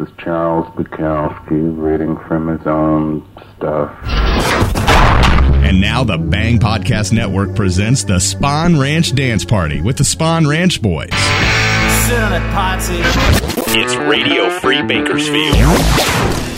is Charles Bukowski reading from his own stuff. And now the Bang Podcast Network presents the Spawn Ranch Dance Party with the Spawn Ranch Boys. It's Radio Free Bakersfield.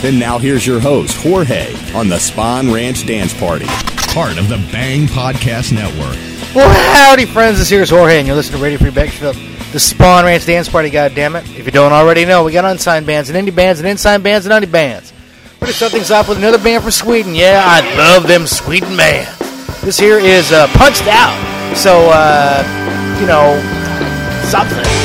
And now here's your host, Jorge, on the Spawn Ranch Dance Party, part of the Bang Podcast Network. Well, howdy, friends. This here's Jorge, and you're listening to Radio Free Bakersfield, the Spawn Ranch Dance Party. God damn it! If you don't already know, we got unsigned bands and indie bands and unsigned bands and indie bands. We're gonna start things off with another band from Sweden. Yeah, I love them Sweden bands. This here is uh, Punched Out. So, uh, you know, something.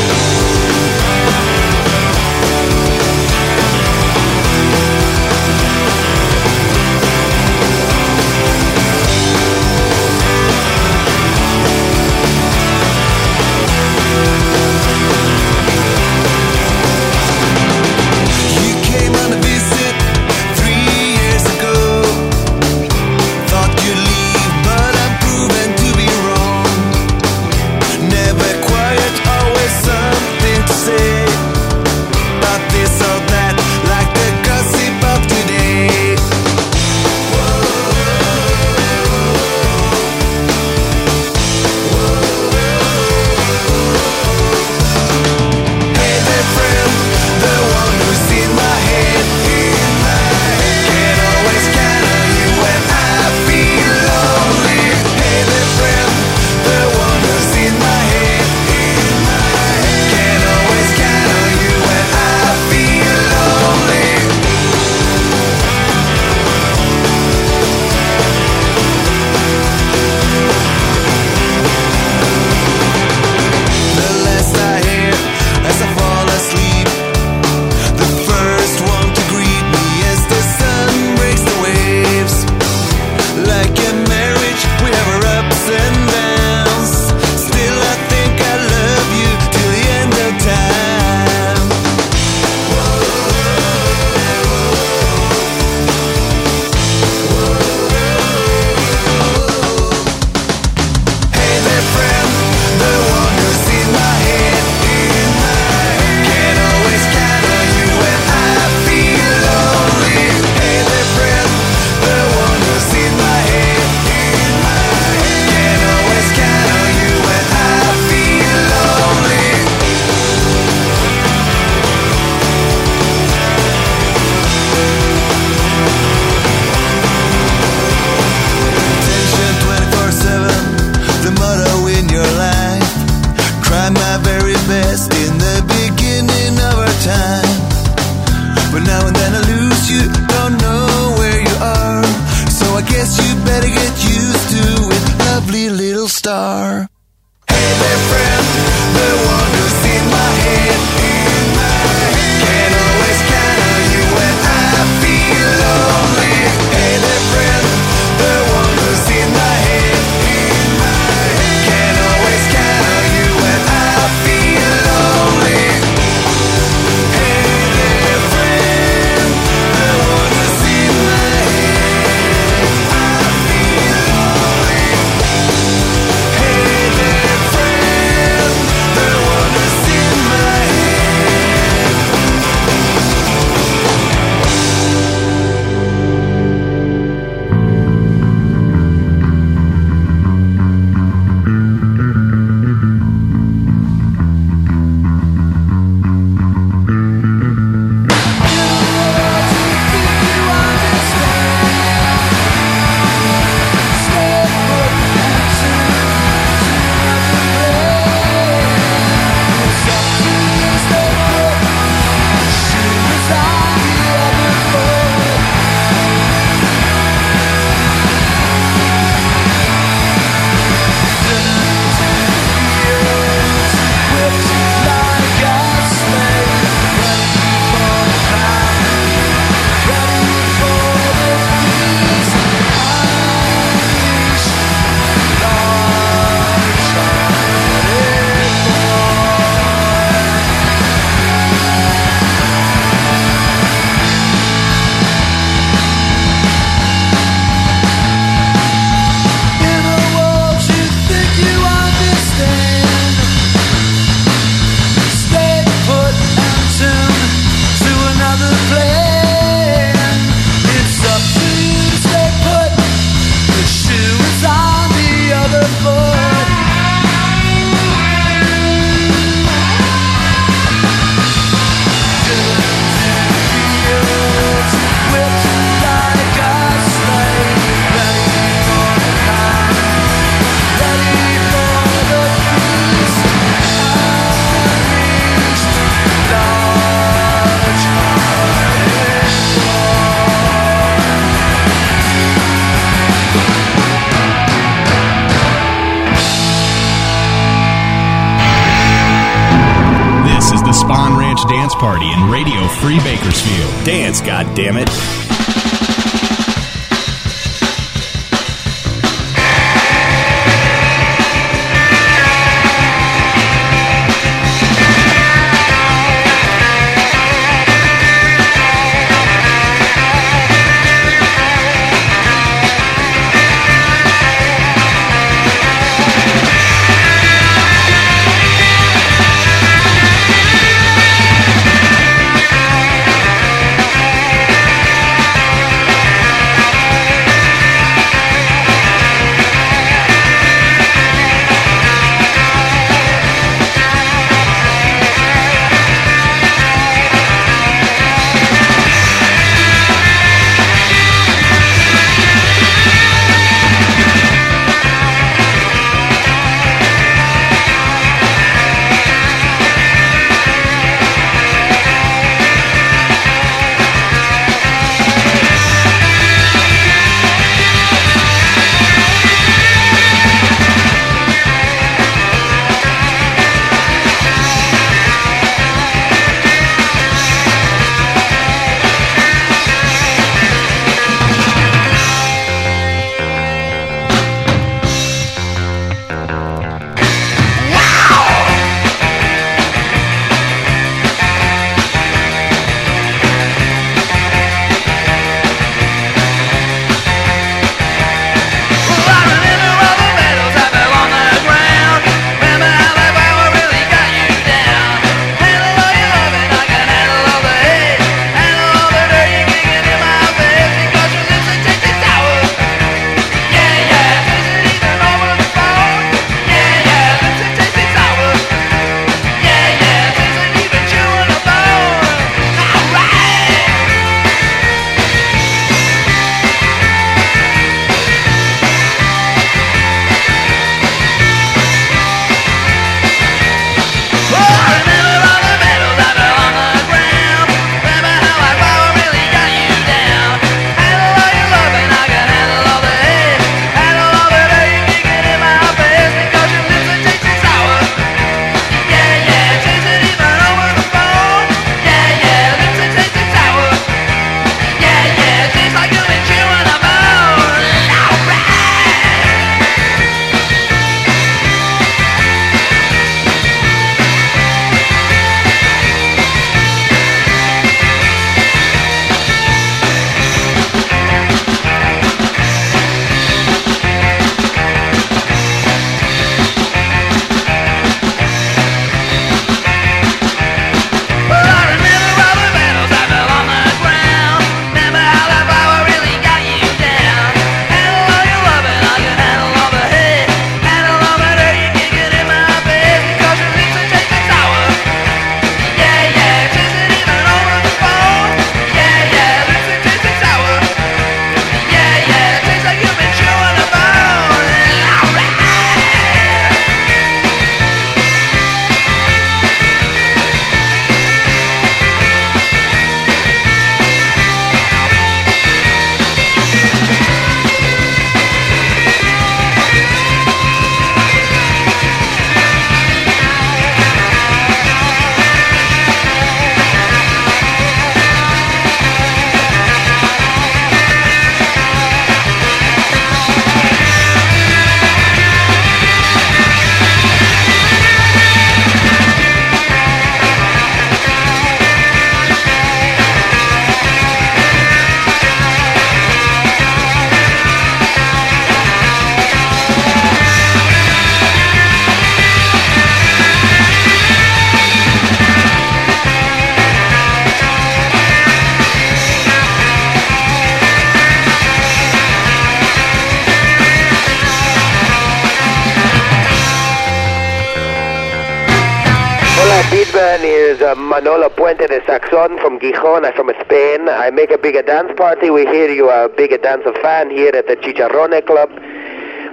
Is uh, Manolo Puente de Saxon from Gijon. I'm from Spain. I make a bigger dance party. We hear you are a bigger dance fan here at the Chicharrone Club.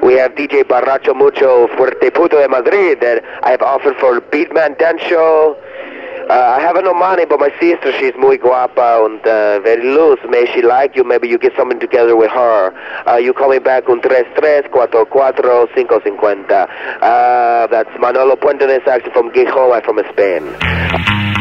We have DJ Barracho Mucho Fuerte Puto de Madrid that I have offered for Beatman dance show. Uh, I have no money, but my sister, she's muy guapa and uh, very loose. May she like you, maybe you get something together with her. Uh, you call me back on 33-44-550. Uh, that's Manolo Puente de Saxon from Gijón, I'm from Spain.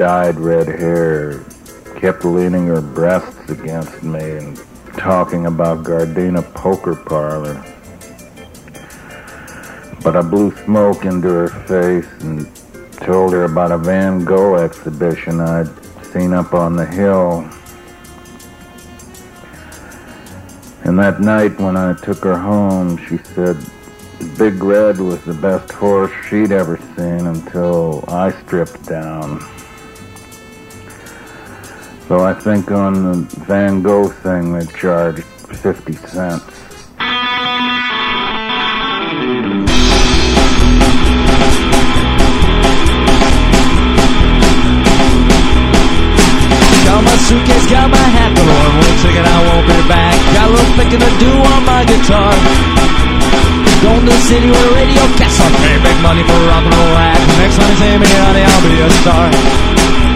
Dyed red hair kept leaning her breasts against me and talking about Gardena Poker Parlor. But I blew smoke into her face and told her about a Van Gogh exhibition I'd seen up on the hill. And that night when I took her home, she said Big Red was the best horse she'd ever seen until I stripped down. So I think on the Van Gogh thing they charged 50 cents. Got my suitcase, got my hat, on one ticket I won't be back. Got a little picking to do on my guitar. Going to the city where the radio cats are paying big money for rock and roll act. Next time you see me, honey, I'll be a star.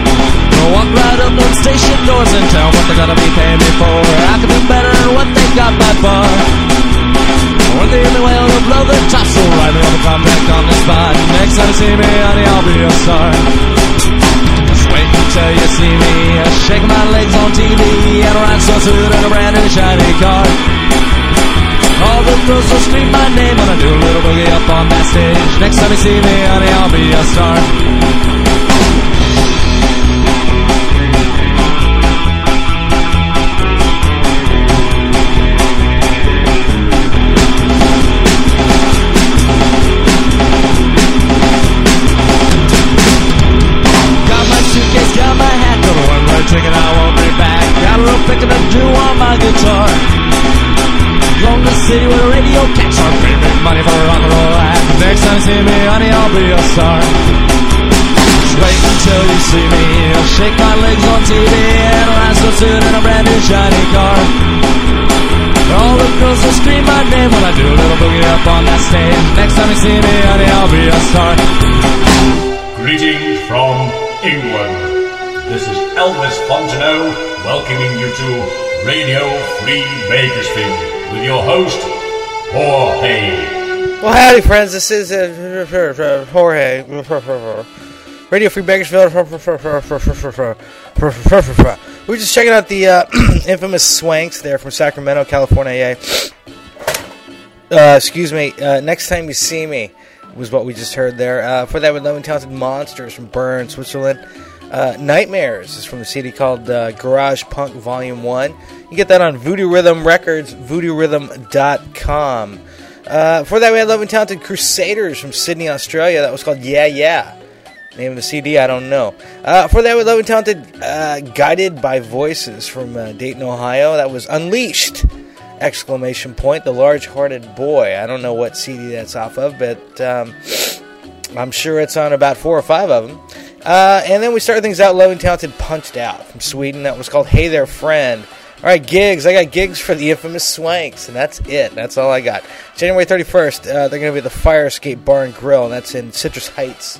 Walk right up those station doors and tell what they're gonna be paying me for. I can do better than what they got by far. When they me well, they'll blow the top so right me on the compact on the spot. Next time you see me, honey, I'll be a star. Just wait until you see me Shake my legs on TV And ride so suit in a brand new shiny car All the girls will scream my name When I do a little boogie up on that stage Next time you see me, honey, I'll be a star and soon in a brand new shiny car. All the girls will scream my name when I do a little boogie up on that stage. Next time you see me, honey, I'll be a star. Greetings from England. This is Elvis Fontenot welcoming you to Radio Free Bakersfield with your host, Jorge. Well, howdy, friends. This is uh, Jorge. Radio Free Bakersfield. We're just checking out the uh, infamous Swanks there from Sacramento, California. Uh, excuse me. Uh, next time you see me was what we just heard there. Uh, for that, with Love and Talented Monsters from Bern, Switzerland. Uh, Nightmares is from a CD called uh, Garage Punk Volume 1. You get that on Voodoo Rhythm Records, voodooRhythm.com. Uh, for that, we had Love and Talented Crusaders from Sydney, Australia. That was called Yeah Yeah. Name of the CD, I don't know. Uh, for that, we Love and Talented uh, Guided by Voices from uh, Dayton, Ohio. That was Unleashed! Exclamation point. The Large Hearted Boy. I don't know what CD that's off of, but um, I'm sure it's on about four or five of them. Uh, and then we started things out Love and Talented Punched Out from Sweden. That was called Hey There Friend. All right, gigs. I got gigs for the infamous Swanks, and that's it. That's all I got. January 31st, uh, they're going to be at the Fire Escape Bar and Grill, and that's in Citrus Heights.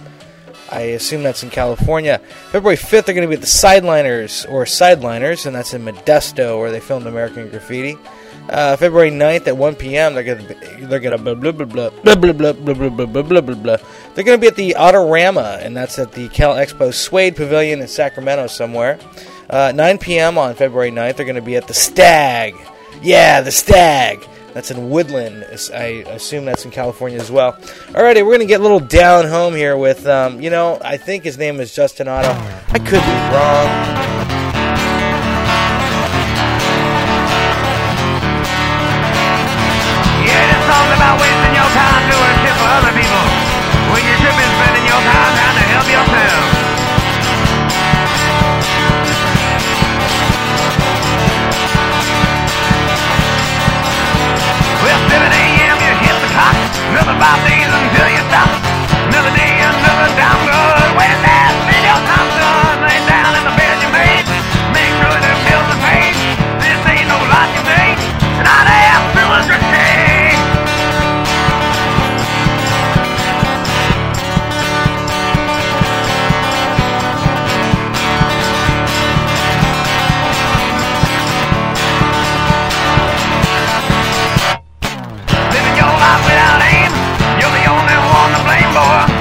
I assume that's in California. February 5th, they're going to be at the Sideliners, or Sideliners, and that's in Modesto, where they filmed American Graffiti. Uh, February 9th at 1 p.m. They're gonna be, they're gonna blah blah blah blah blah blah blah blah blah blah blah. They're gonna be at the Autorama, and that's at the Cal Expo Suede Pavilion in Sacramento somewhere. Uh, 9 p.m. on February 9th, they're gonna be at the Stag. Yeah, the Stag. That's in Woodland. I assume that's in California as well. Alrighty, we're gonna get a little down home here with, um, you know, I think his name is Justin Otto. I could be wrong. Yeah, this five days until you stop. Another day, another your time's done, lay down in the bed you made. The paid. This ain't no lot you made. And have Oh.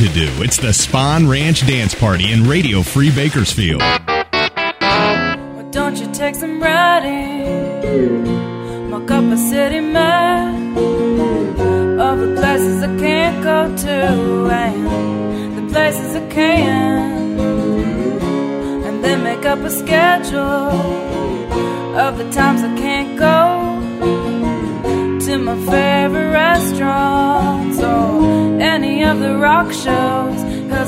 To do. It's the Spawn Ranch Dance Party in Radio Free Bakersfield. Why don't you take some writing? Mock up a city map of the places I can't go to and the places I can. And then make up a schedule of the times I can't go to my favorite restaurants or any of the rock.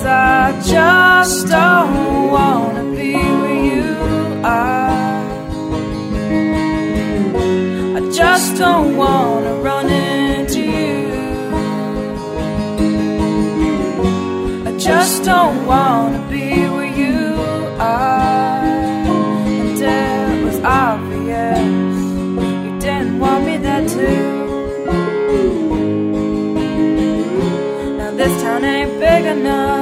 Cause I just don't wanna be where you are. I just don't wanna run into you. I just don't wanna be where you are. And it was obvious you didn't want me there too. Now this town ain't big enough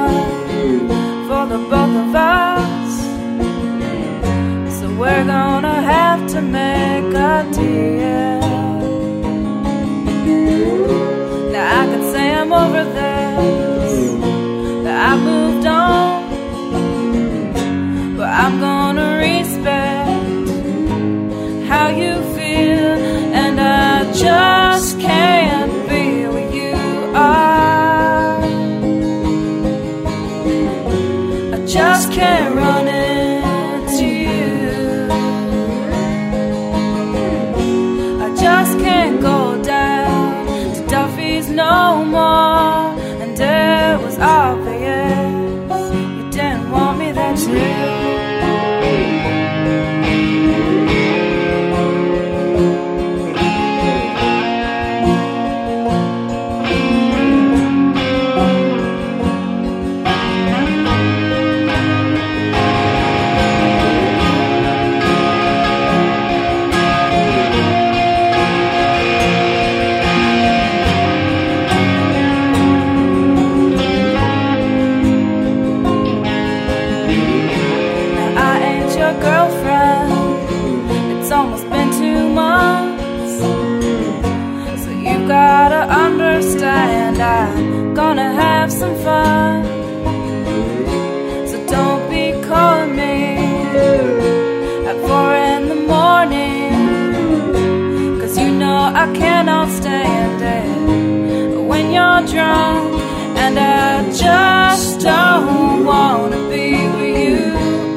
drunk. And I just don't wanna be where you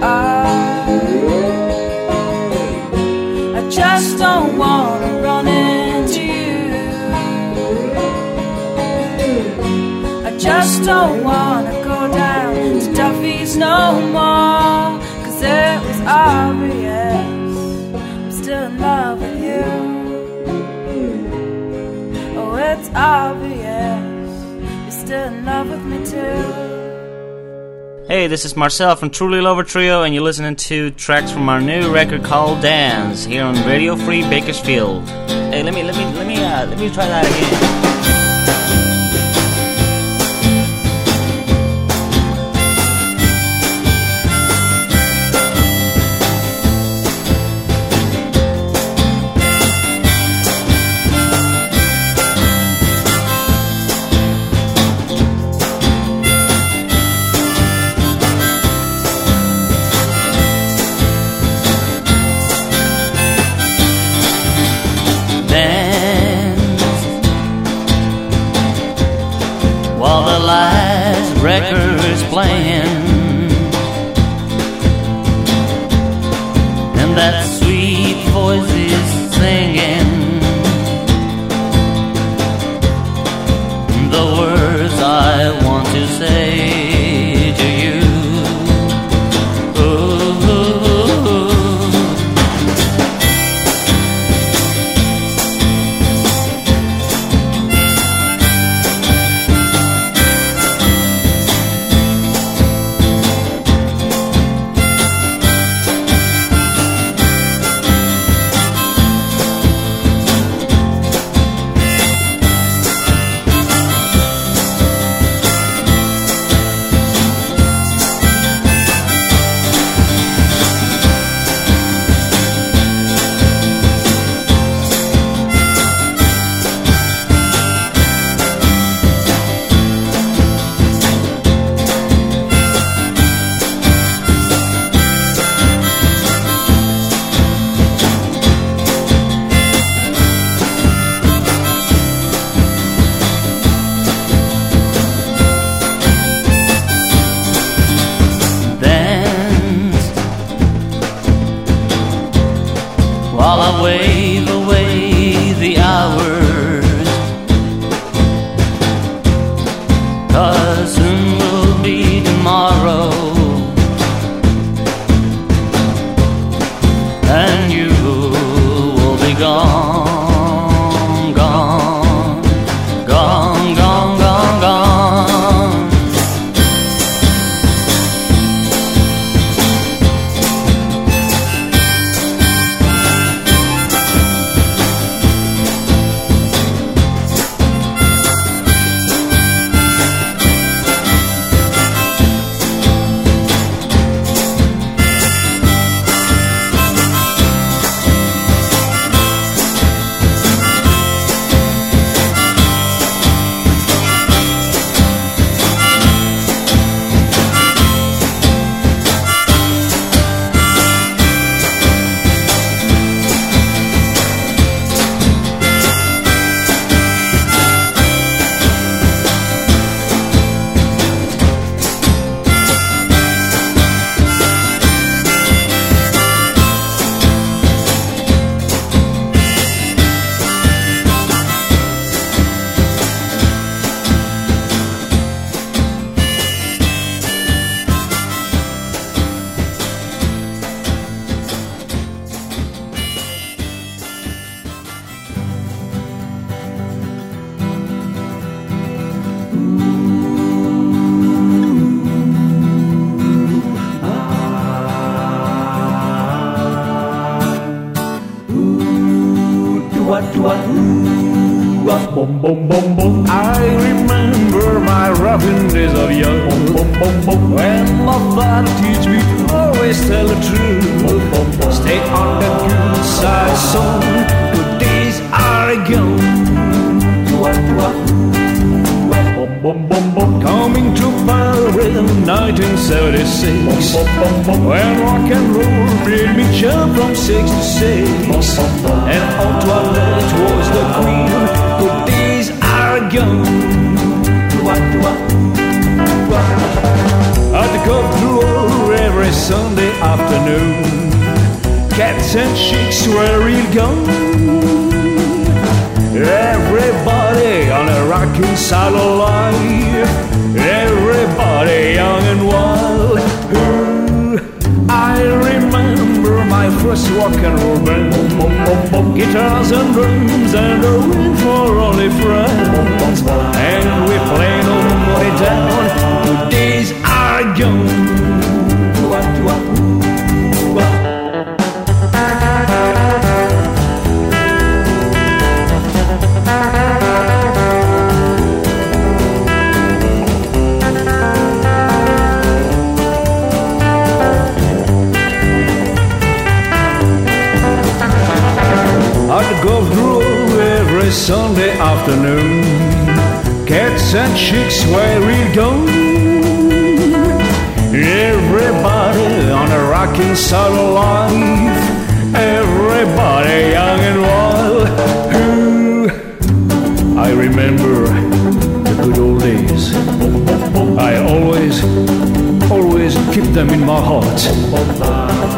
are. I just don't wanna run into you. I just don't wanna go down to Duffy's no more. Cause it was obvious I'm still in love with you. Oh, it's obvious Hey, this is Marcel from Truly Lover Trio, and you're listening to tracks from our new record called Dance here on Radio Free Bakersfield. Hey, let me let me let me uh, let me try that again. And chicks were real gone. Everybody on a rocking life. Everybody young and wild. I remember my first rock and roll band. Guitars and drums and a and chicks where we go. Everybody on a rocking side of life. Everybody young and wild. Ooh, I remember the good old days. I always, always keep them in my heart.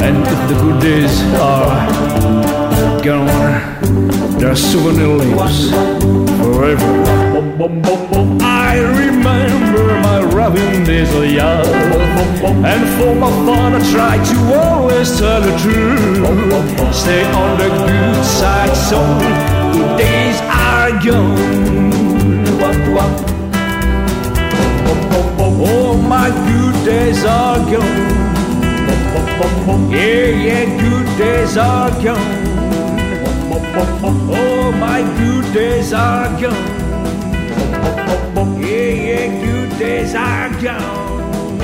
And the good days are gone. Their souvenir lives forever. I remember my raving days of young. And for my fun, I try to always tell the truth. Stay on the good side, so good days are gone. Oh, my good days are gone. Yeah, yeah, good days are gone. Oh, my good days are gone. Yeah, yeah, good days are gone.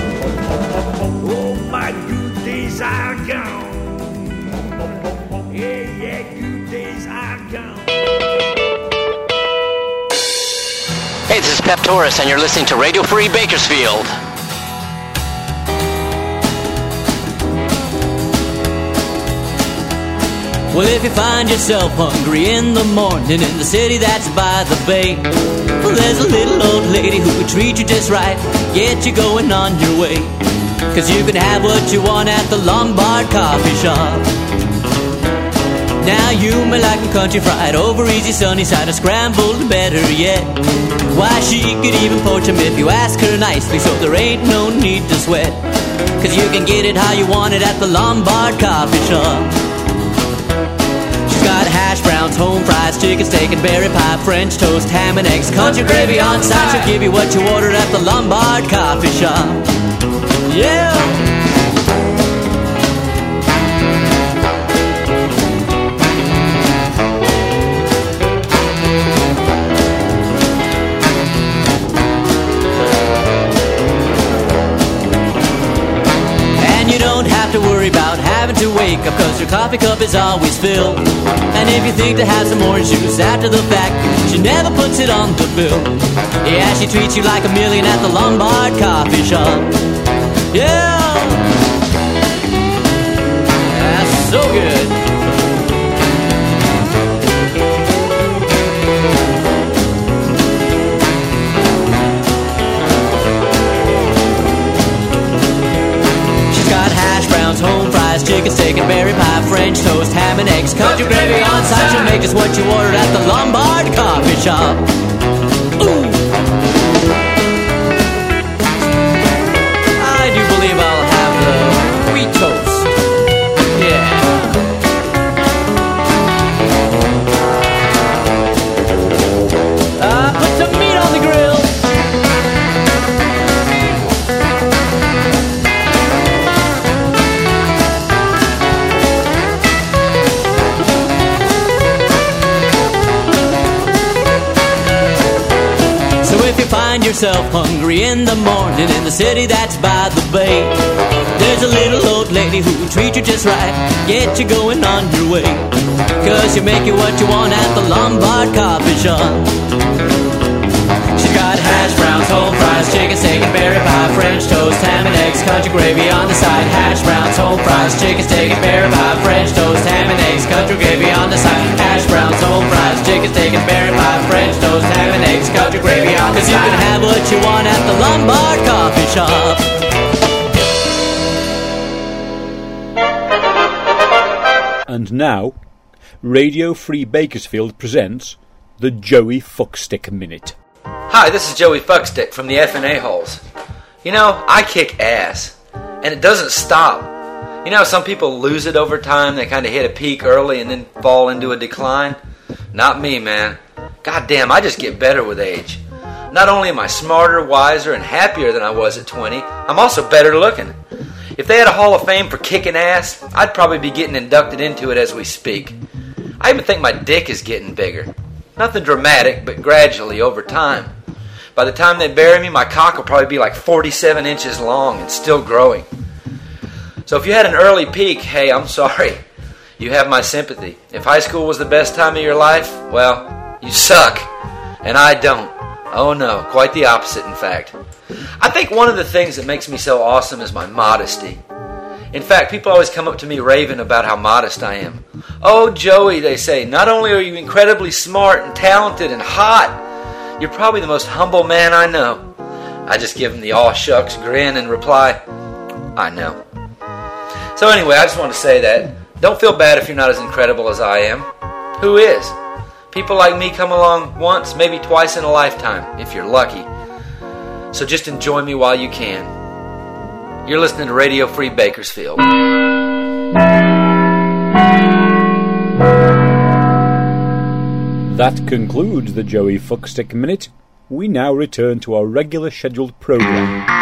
Oh, my good days are gone. Yeah, yeah, good days are gone. Hey, this is Pep Torres, and you're listening to Radio Free Bakersfield. Well, if you find yourself hungry in the morning in the city that's by the bay, well, there's a little old lady who could treat you just right, get you going on your way. Cause you can have what you want at the Lombard Coffee Shop. Now you may like a country fried over easy sunny side or scrambled, better yet. Why, she could even poach 'em if you ask her nicely, so there ain't no need to sweat. Cause you can get it how you want it at the Lombard Coffee Shop. Hash browns, home fries, chicken steak and berry pie, French toast, ham and eggs, country gravy on side. She'll give you what you ordered at the Lombard Coffee Shop. Yeah. To wake up Cause your coffee cup is always filled. And if you think to have some orange juice after the fact She never puts it on the bill. Yeah, she treats you like a million at the Lombard coffee shop. Yeah. That's so good French toast, ham and eggs, country gravy on side. She'll make just what you ordered at the Lombard Coffee Shop. You yourself hungry in the morning in the city that's by the bay, there's a little old lady who'll treat you just right, get you going on your way. Cause she make it what you want at the Lombard Coffee Shop. She's got hash browns, whole fries, chicken steak and berry pie, French toast, ham and eggs, country gravy on the side. Hash browns, whole fries, chicken steak and berry pie, French toast, ham and eggs, country gravy on the side. Hash browns, whole fries, chicken steak and berry pie, French toast, ham and eggs, country gravy on the side. Cause you can have what you want at the Lombard Coffee Shop. And now, Radio Free Bakersfield presents the Joey Fuckstick Minute. Hi, this is Joey Fuckstick from the F&A Holes. You know, I kick ass, and it doesn't stop. You know, some people lose it over time, they kind of hit a peak early and then fall into a decline. Not me, man. God damn, I just get better with age. Not only am I smarter, wiser, and happier than I was at 20, I'm also better looking. If they had a Hall of Fame for kicking ass, I'd probably be getting inducted into it as we speak. I even think my dick is getting bigger. Nothing dramatic, but gradually over time. By the time they bury me, my cock will probably be like 47 inches long and still growing. So if you had an early peak, hey, I'm sorry. You have my sympathy. If high school was the best time of your life, well, you suck. And I don't. Oh no, quite the opposite, in fact. I think one of the things that makes me so awesome is my modesty. In fact, people always come up to me raving about how modest I am. Oh, Joey, they say, not only are you incredibly smart and talented and hot, you're probably the most humble man I know. I just give them the aw shucks grin and reply, I know. So, anyway, I just want to say that. Don't feel bad if you're not as incredible as I am. Who is? People like me come along once, maybe twice in a lifetime, if you're lucky. So just enjoy me while you can. You're listening to Radio Free Bakersfield. That concludes the Joey Fuckstick Minute. We now return to our regular scheduled programme.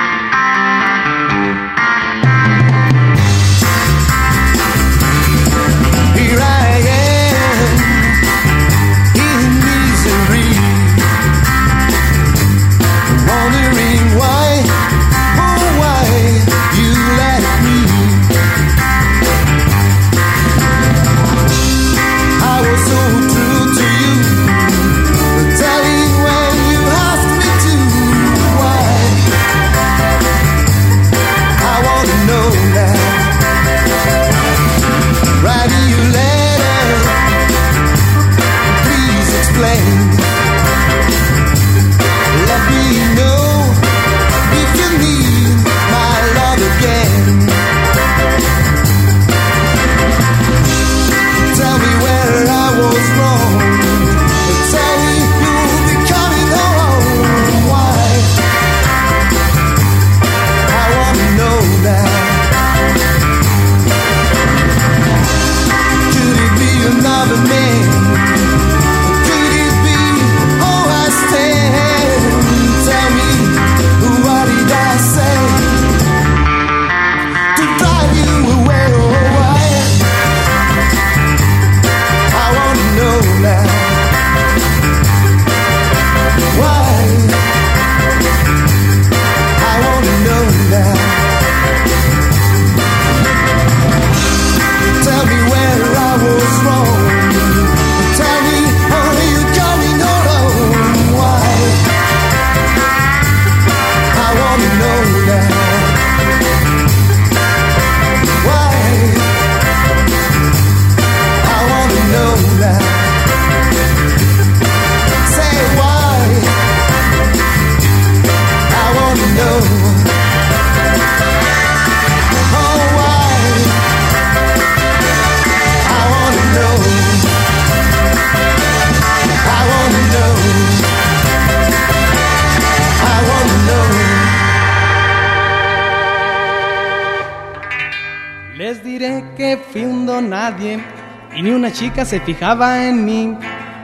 Y ni una chica se fijaba en mí.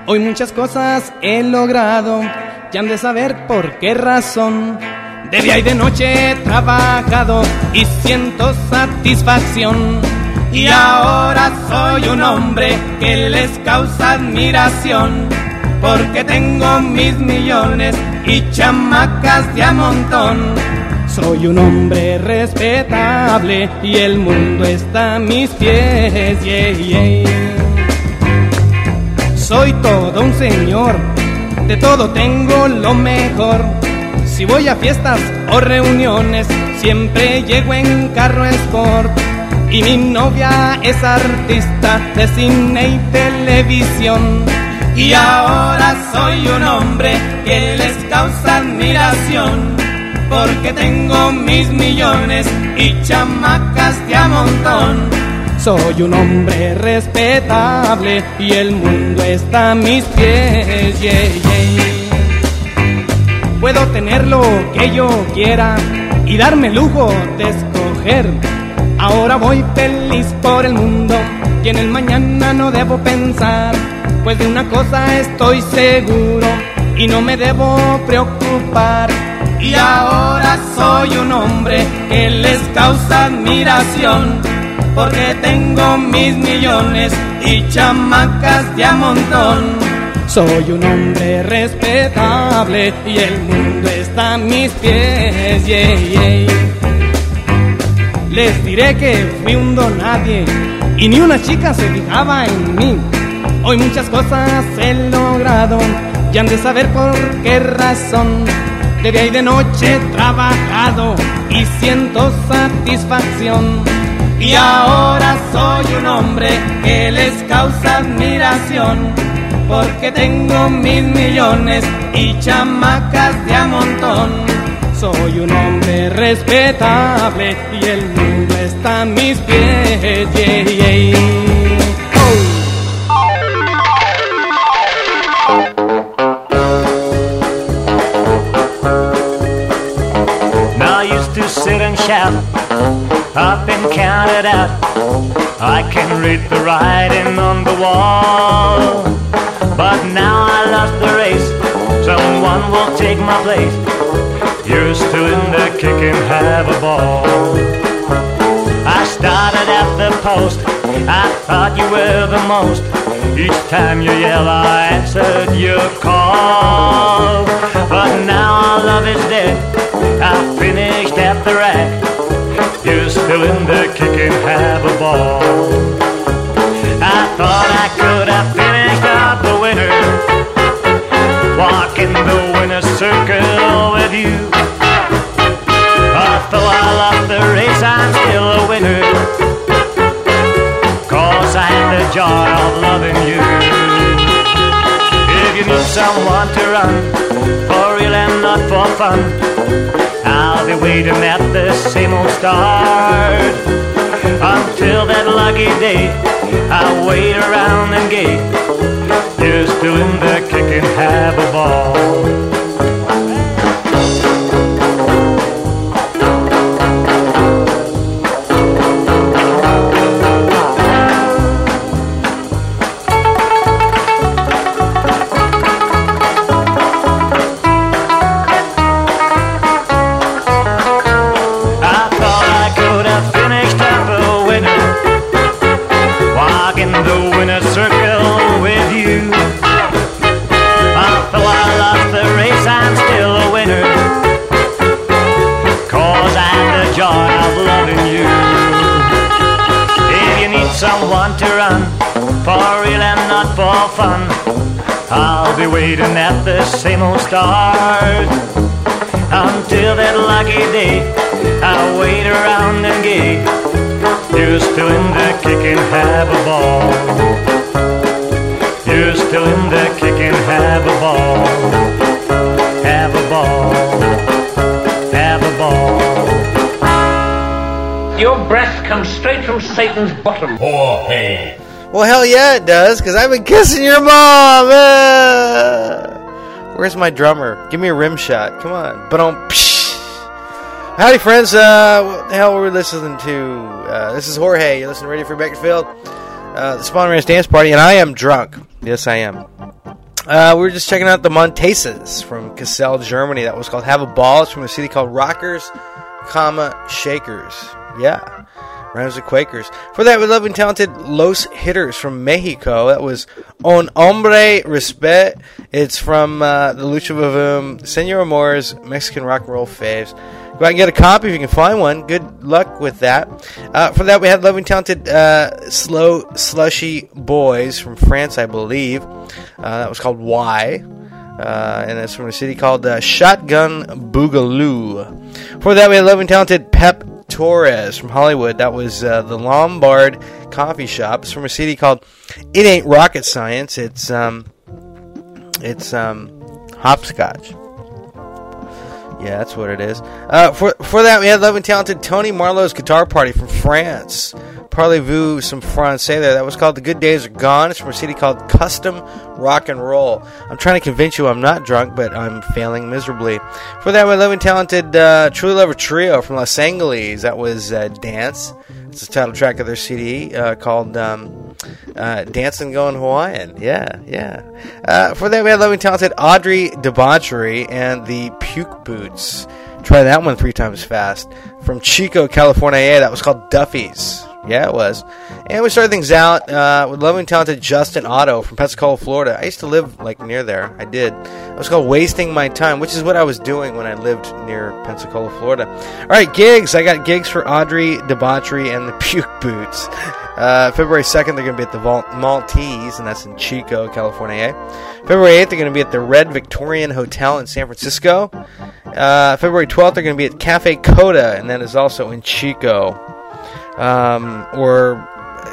Hoy muchas cosas he logrado, ya han de saber por qué razón. De día y de noche he trabajado y siento satisfacción. Y ahora soy un hombre que les causa admiración. Porque tengo mis millones y chamacas de a montón. Soy un hombre respetable y el mundo está a mis pies. Soy todo un señor, de todo tengo lo mejor. Si voy a fiestas o reuniones, siempre llego en carro sport. Y mi novia es artista de cine y televisión. Y ahora soy un hombre que les causa admiración. Porque tengo mis millones y chamacas de a montón. Soy un hombre respetable y el mundo está a mis pies. yeah, yeah. Puedo tener lo que yo quiera y darme el lujo de escoger. Ahora voy feliz por el mundo y en el mañana no debo pensar. Pues de una cosa estoy seguro y no me debo preocupar. Y ahora soy un hombre que les causa admiración porque tengo mis millones y chamacas de a montón. Soy un hombre respetable y el mundo está a mis pies. yeah, yeah. Les diré que fui un don nadie y ni una chica se fijaba en mí. Hoy muchas cosas he logrado y han de saber por qué razón. De día y de noche he trabajado y siento satisfacción. Y ahora soy un hombre que les causa admiración. Porque tengo mis millones y chamacas de a montón. Soy un hombre respetable y el mundo está a mis pies. Sit and shout, up and count it out. I can read the writing on the wall. But now I lost the race, someone will take my place. You're still in the kick and have a ball. I started at the post, I thought you were the most. Each time you yell, I answered your call. But now our love is dead, I finished at the rack. You're still in the kick and have a ball. I thought I could have finished up the winner, walking the winner's circle with you. Although I lost the race, I'm still a winner. Cause I had the joy of loving you. If you need someone to run, for real and not for fun, Be waiting at the same old start. Until that lucky day, I'll wait around and gate. Still in the kick and have a ball. Ball. You're still in the kick and have a ball. Have a ball. Have a ball. Your breath comes straight from Satan's bottom. Oh, hey. Well, hell yeah, it does, because I've been kissing your mom. Uh, where's my drummer? Give me a rim shot. Come on. But on. Howdy, friends. Uh, what the hell were we listening to? Uh, this is Jorge. You're listening to Radio Free Bakersfield, uh, the Spawn Ranch Dance Party, and I am drunk. Yes, I am. Uh, we were just checking out the Monteses from Kassel, Germany. That was called Have a Ball. It's from a city called Rockers, comma, Shakers. Yeah. Rhymes with Quakers. For that, we love and talented Los Hitters from Mexico. That was On Hombre Respect. It's from uh, the Lucha Vavoom, Senor Amor's Mexican rock and roll faves. Go out and get a copy if you can find one. Good luck with that. Uh, for that, we had loving talented uh, Slow Slushy Boys from France, I believe. Uh, that was called Why. Uh, and that's from a city called uh, Shotgun Boogaloo. For that, we had loving talented Pep Torres from Hollywood. That was uh, the Lombard Coffee Shop. It's from a city called It Ain't Rocket Science. It's um, it's um, hopscotch. Yeah, that's what it is. Uh, for for that, we had love and talented Tony Marlow's guitar party from France. Parlez-vous some Francais there. That was called The Good Days Are Gone. It's from a city called Custom Rock and Roll. I'm trying to convince you I'm not drunk, but I'm failing miserably. For that, we had love talented uh, Truly Lover Trio from Los Angeles. That was uh, Dance. It's the title track of their CD uh, called um, uh, Dancing Going Hawaiian. Yeah, yeah. Uh, for that, we had loving talented Audrey Debauchery and the Puke Boots. Try that one three times fast. From Chico, California. That was called Duffy's. Yeah, it was. And we started things out uh, with loving talented Justin Otto from Pensacola, Florida. I used to live like near there. I did. It was called Wasting My Time, which is what I was doing when I lived near Pensacola, Florida. All right, gigs. I got gigs for Audrey Debauchery and the Puke Boots. Uh, February 2nd, they're going to be at the Maltese, and that's in Chico, California. February 8th, they're going to be at the Red Victorian Hotel in San Francisco. Uh, February 12th, they're going to be at Cafe Coda, and that is also in Chico um, or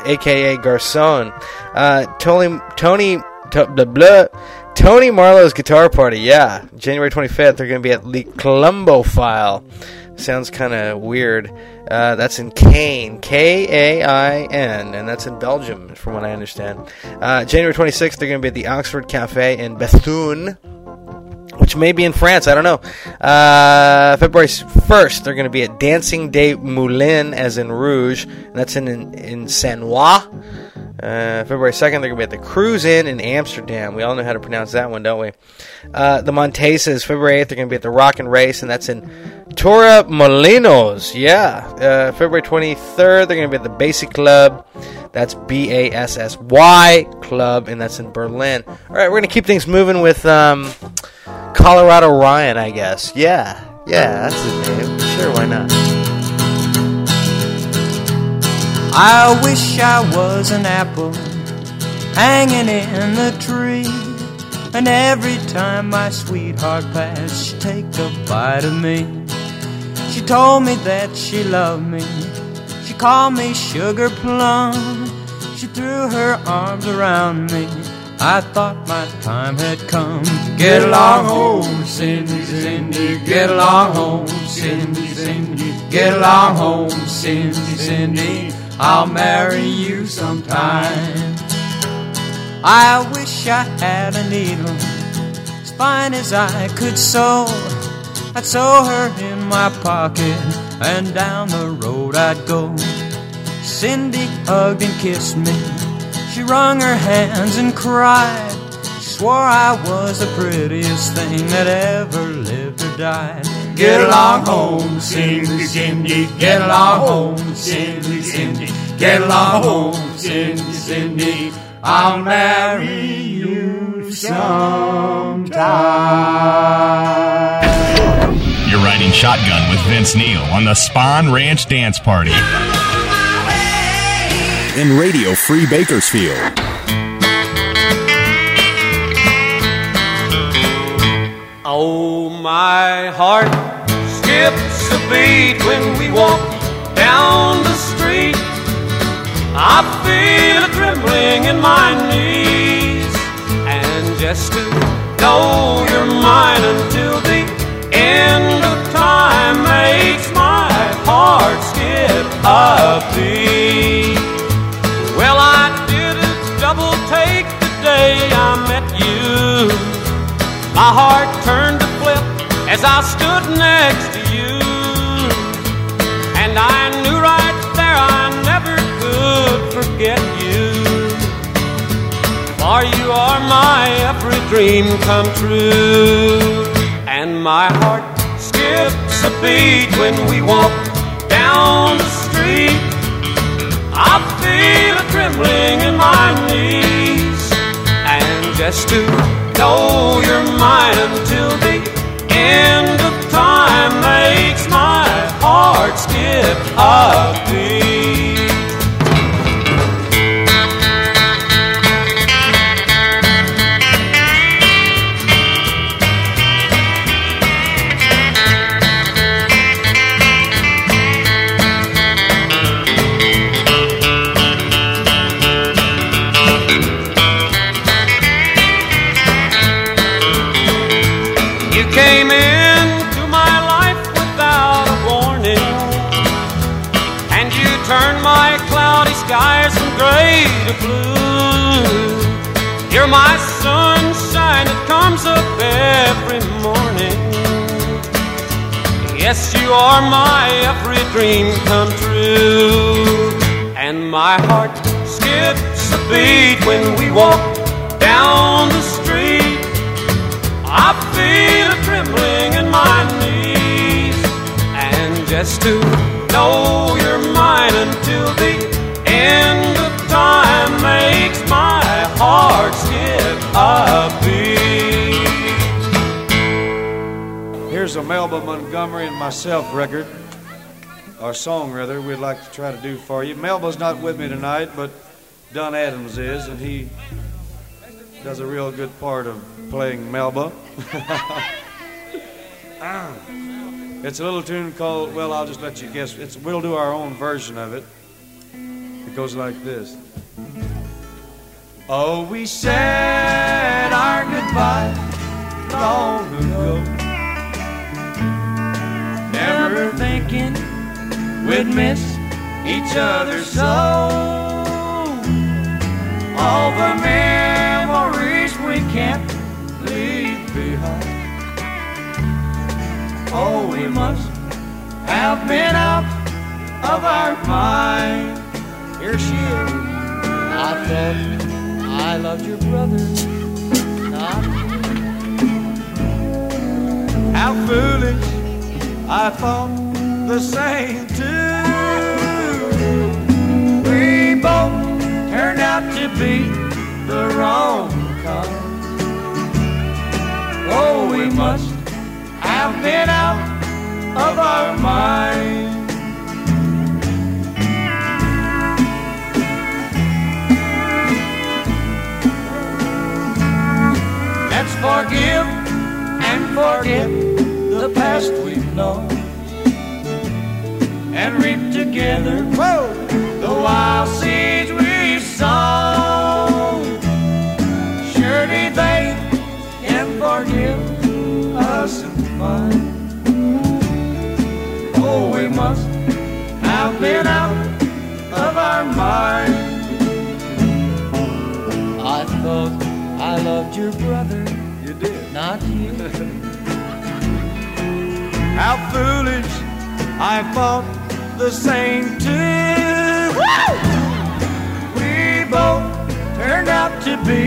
AKA Garcon. Uh, Tony Tony to, blah, blah, Tony Marlow's guitar party. Yeah, January 25th. They're going to be at Le Colombophile. Sounds kind of weird. Uh, that's in Kain, K A I N, and that's in Belgium, from what I understand. Uh, January 26th, they're going to be at the Oxford Cafe in Bethune which may be in France. I don't know. Uh, February 1st, they're going to be at Dancing Day Moulin, as in Rouge, that's in, in, in Sannois. Uh, February 2nd, they're going to be at the Cruise Inn in Amsterdam. We all know how to pronounce that one, don't we? Uh, the Monteses, February 8th, they're going to be at the Rock and Race, and that's in Torremolinos. Yeah. Uh, February 23rd, they're going to be at the Bassy Club. That's B A S S Y Club, and that's in Berlin. All right, we're going to keep things moving with um, Colorado Ryan, I guess. Yeah. Yeah, that's his name. Sure, why not? I wish I was an apple hanging in the tree. And every time my sweetheart passed, she'd take a bite of me. She told me that she loved me. She called me Sugar Plum. She threw her arms around me. I thought my time had come. Get along home, Cindy, Cindy. Get along home, Cindy, Cindy. Get along home, Cindy, Cindy. I'll marry you sometime. I wish I had a needle as fine as I could sew. I'd sew her in my pocket and down the road I'd go. Cindy hugged and kissed me. She wrung her hands and cried. She swore I was the prettiest thing that ever lived or died. Get along home, Cindy, Cindy. Get along home, Cindy, Cindy. Get along home, Cindy, Cindy. I'll marry you sometime. You're riding shotgun with Vince Neil on the Spawn Ranch Dance Party. In Radio Free Bakersfield. Oh, my heart skips a beat when we walk down the street. I feel a trembling in my knees, and just to know you're mine until the end of time makes my heart skip a beat. Well, I didn't double take the day I met you. My heart I stood next to you. And I knew right there I never could forget you. For you are my every dream come true. And my heart skips a beat when we walk down the street. I feel a trembling in my knees. And just to know you're mine until the end of time makes my heart skip a beat. Are my every dream come true, and my heart skips a beat when we walk Melba Montgomery and myself record, or song rather, we'd like to try to do for you. Melba's not with me tonight, but Don Adams is, and he does a real good part of playing Melba. It's a little tune called, well, I'll just let you guess. It's, we'll do our own version of it. It goes like this. Oh, we said our goodbye long ago. Never thinking we'd miss each other so. All the memories we can't leave behind. Oh, we must have been out of our mind. Here she is. I thought I loved your brother. Not How foolish I thought the same too. We both turned out to be the wrong kind. Oh, we must have been out of our mind. Let's forgive and forget the past we've known and reap together whoa, the wild seeds we've sown. Surely they can forgive us and find. Oh, we must have been out of our mind. I thought I loved your brother. You did. Not you. How foolish I thought the same too. We both turned out to be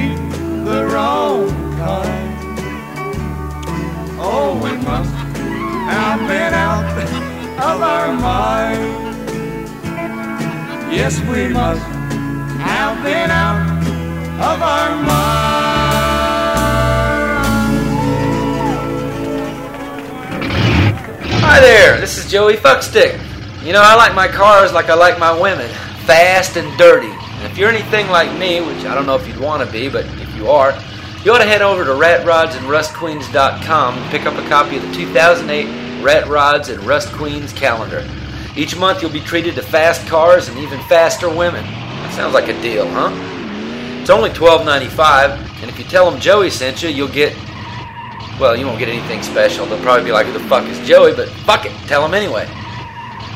the wrong kind. Oh, we must have been out of our mind. Yes, we must have been out of our mind. Hi there, this is Joey Fuckstick. You know, I like my cars like I like my women fast and dirty. And if you're anything like me, which I don't know if you'd want to be, but if you are, you ought to head over to ratrodsanrustqueens.com and pick up a copy of the 2008 Rat Rods and Rust Queens calendar. Each month you'll be treated to fast cars and even faster women. That sounds like a deal, huh? It's only $12.95, and if you tell them Joey sent you, you'll get well, you won't get anything special. They'll probably be like, who the fuck is Joey? But fuck it, tell them anyway.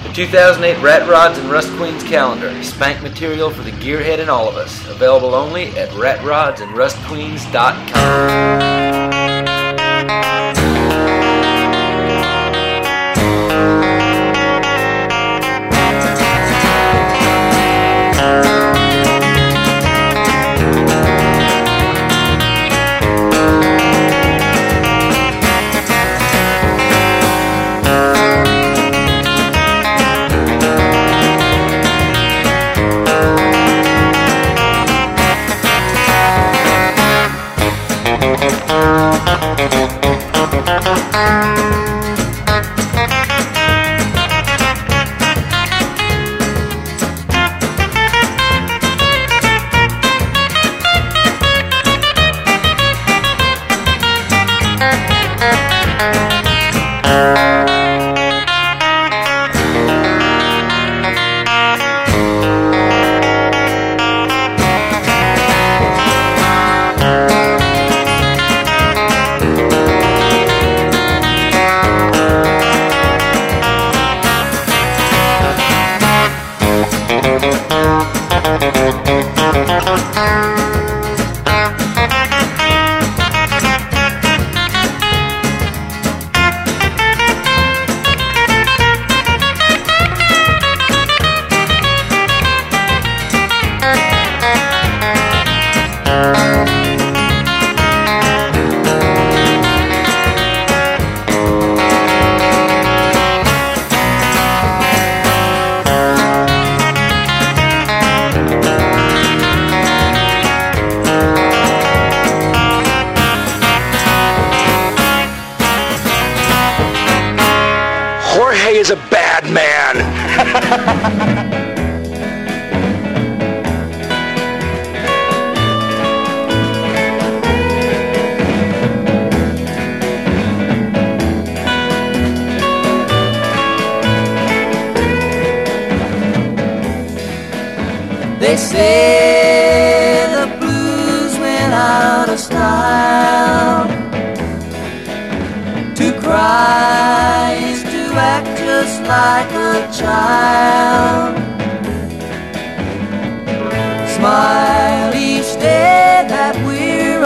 The 2008 Rat Rods and Rust Queens calendar. Spank material for the gearhead and all of us. Available only at ratrodsanrustqueens.com.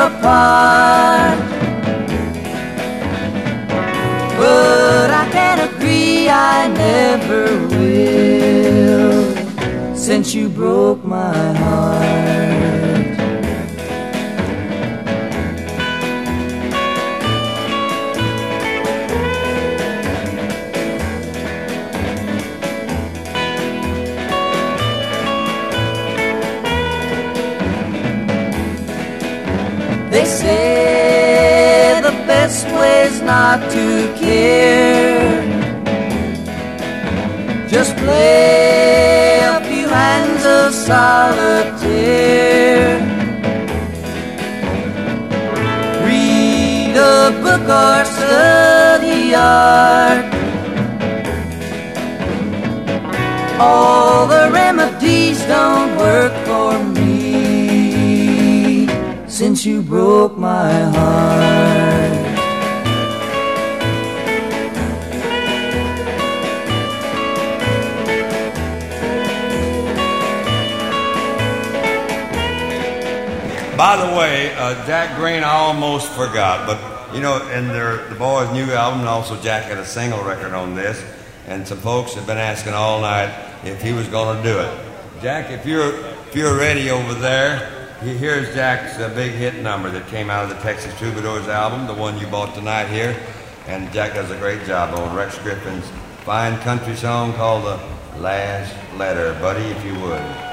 Apart. But I can't agree, I never will since you broke my heart. Not to care. Just play a few hands of solitaire. Read a book or study art. All the remedies don't work for me since you broke my heart. By the way, uh, Jack Greene, I almost forgot, but you know, in their the boys' new album, and also Jack had a single record on this, and some folks have been asking all night if he was going to do it. Jack, if you're if you're ready over there, here's Jack's uh, big hit number that came out of the Texas Troubadours album, the one you bought tonight here, and Jack does a great job on Rex Griffin's fine country song called "The Last Letter." Buddy, if you would.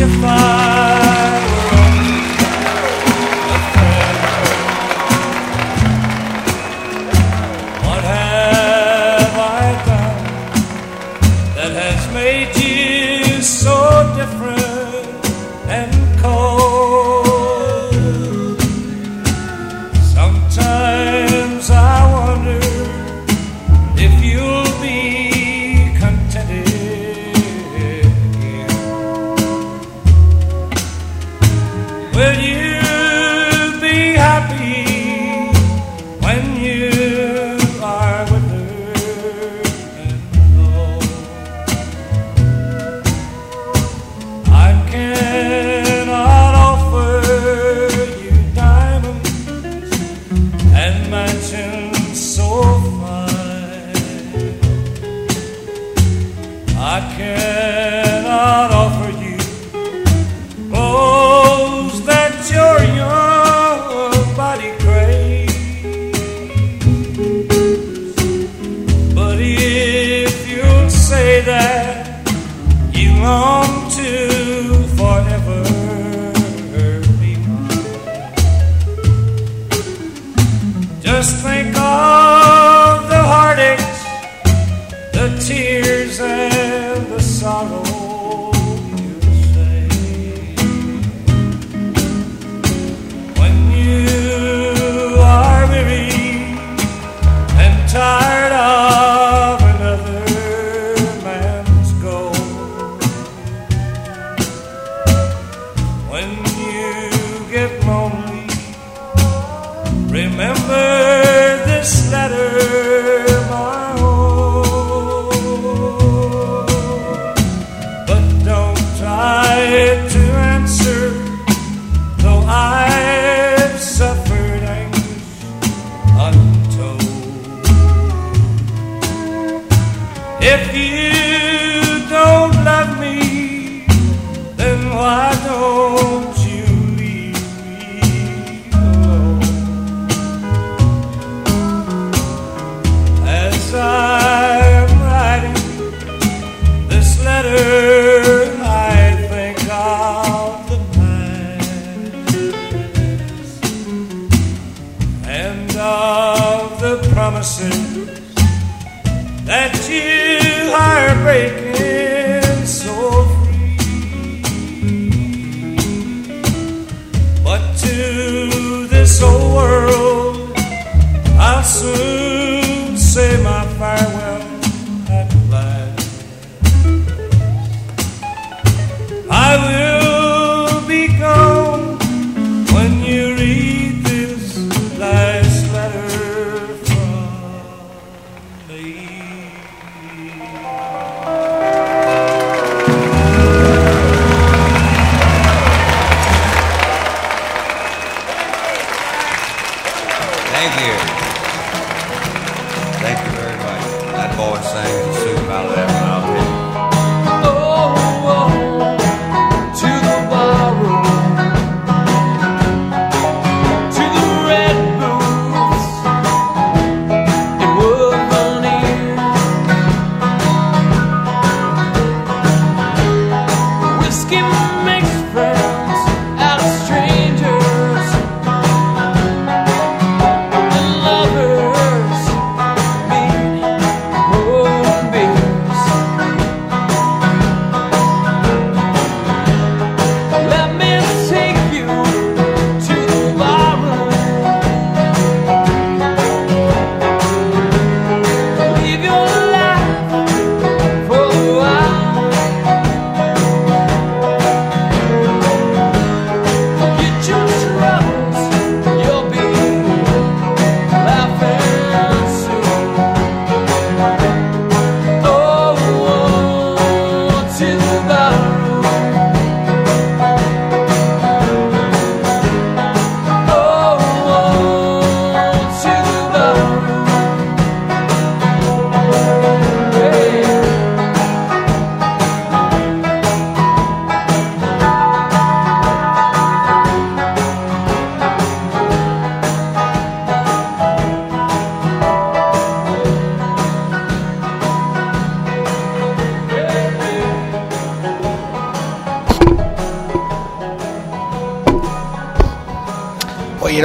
As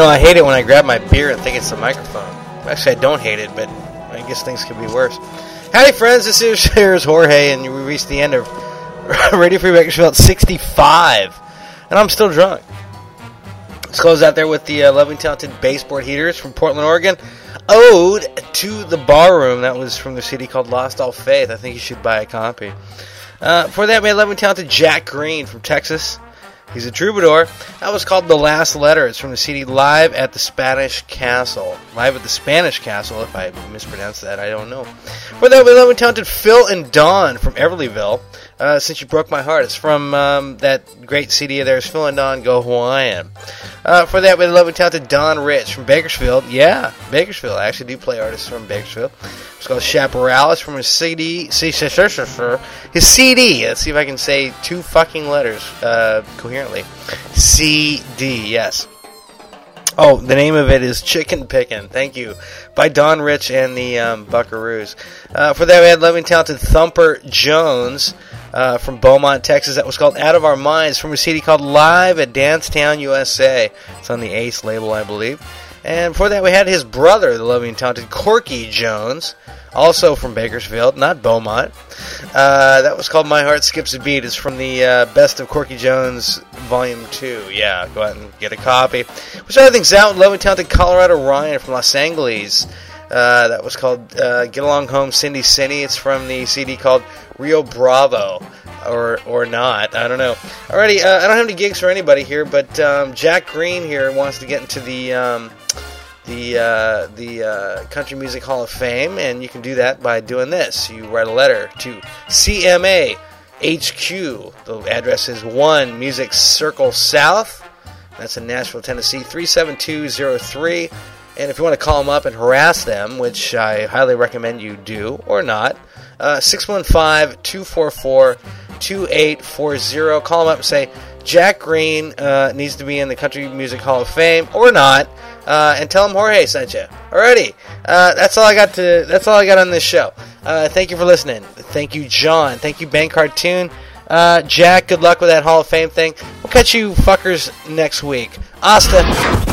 know, I hate it when I grab my beer and think it's the microphone. Actually, I don't hate it, but I guess things could be worse. Howdy, friends. This is here's Jorge, and we reached the end of Radio Free Bakersfield 65, and I'm still drunk. Let's close out there with the uh, loving, talented baseboard heaters from Portland, Oregon. Ode to the Barroom. That was from the CD called Lost All Faith. I think you should buy a copy. Uh, for that, we had loving, talented Jack Greene from Texas. He's a troubadour. That was called The Last Letter. It's from the CD Live at the Spanish Castle. Live at the Spanish Castle, if I mispronounced that, I don't know. For that, loving, talented Phil and Don from Everlyville. Uh, Since You Broke My Heart. It's from um, that great CD of theirs, Phil and Don Go Hawaiian. Uh, for that, we had loving, talented Don Rich from Bakersfield. Yeah, Bakersfield. I actually do play artists from Bakersfield. It's called Chaparral. It's from his CD. His CD. Let's see if I can say two fucking letters uh, coherently. CD, yes. Oh, the name of it is Chicken Pickin'. Thank you. By Don Rich and the um, Buckaroos. Uh, for that, we had loving, talented Thumper Jones uh, from Beaumont, Texas. That was called Out of Our Minds from a CD called Live at Dancetown, USA. It's on the Ace label, I believe. And before that, we had his brother, the loving, talented Corky Jones, also from Bakersfield, not Beaumont. Uh, that was called My Heart Skips a Beat. It's from the uh, Best of Corky Jones Volume 2. Yeah, go out and get a copy. Which other things out? Loving, talented Colorado Ryan from Los Angeles. Uh, that was called uh, Get Along Home Cindy Cindy. It's from the CD called Rio Bravo. Or, or not. I don't know. Alrighty, uh, I don't have any gigs for anybody here, but um, Jack Greene here wants to get into the um, the uh, the uh, Country Music Hall of Fame, and you can do that by doing this. You write a letter to CMA HQ. The address is One Music Circle South. That's in Nashville, Tennessee, three seven two zero three. And if you want to call them up and harass them, which I highly recommend you do or not, uh, 615 244 2840. Call them up and say, Jack Greene uh, needs to be in the Country Music Hall of Fame or not, uh, and tell him Jorge sent you. Alrighty, uh, that's all I got to. That's all I got on this show. Uh, thank you for listening. Thank you, John. Thank you, Ben Cartoon. Uh, Jack, good luck with that Hall of Fame thing. We'll catch you fuckers next week. Asta.